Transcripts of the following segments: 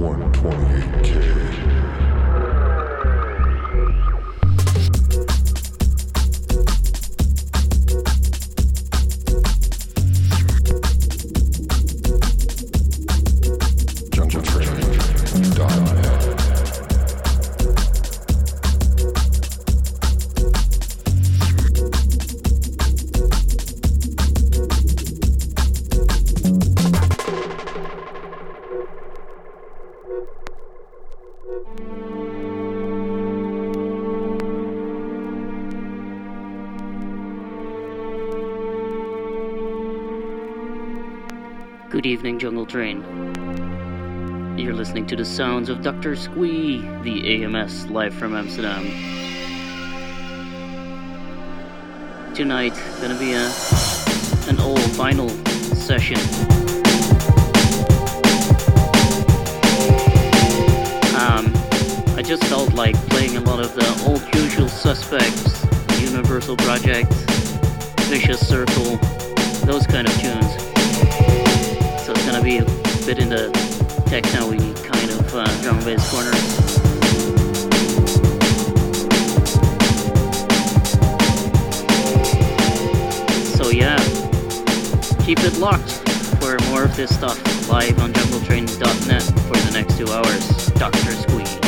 120. The sounds of Dr. Squee, the AMS live from Amsterdam. Tonight, gonna be a an old vinyl session. Um, I just felt like playing a lot of the old usual suspects, Universal Project, Vicious Circle, those kind of tunes So it's gonna be a bit in the techno kind of uh, drum and bass corner. So yeah, keep it locked for more of this stuff live on jungletrain.net for the next two hours. Dr. Squee.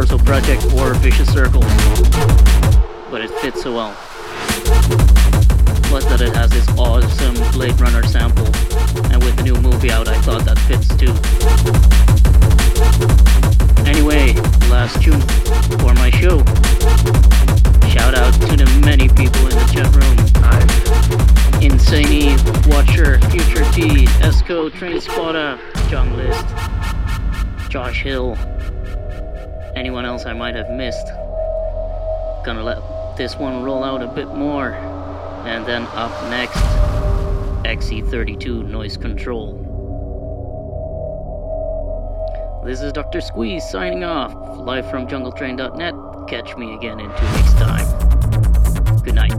Universal Project, or Vicious Circle. But it fits so well. Plus that it has this awesome Blade Runner sample. And with the new movie out, I thought that fits too. Anyway, last tune for my show. Shout out to the many people in the chat room. Insane Watcher, Future T, Esco, Train Spotter, John List, Josh Hill, anyone else I might have missed. Gonna let this one roll out a bit more. And then up next, XE32 Noise Control. This is Dr. Squeeze signing off, live from jungletrain.net. Catch me again in two weeks' time. Good night.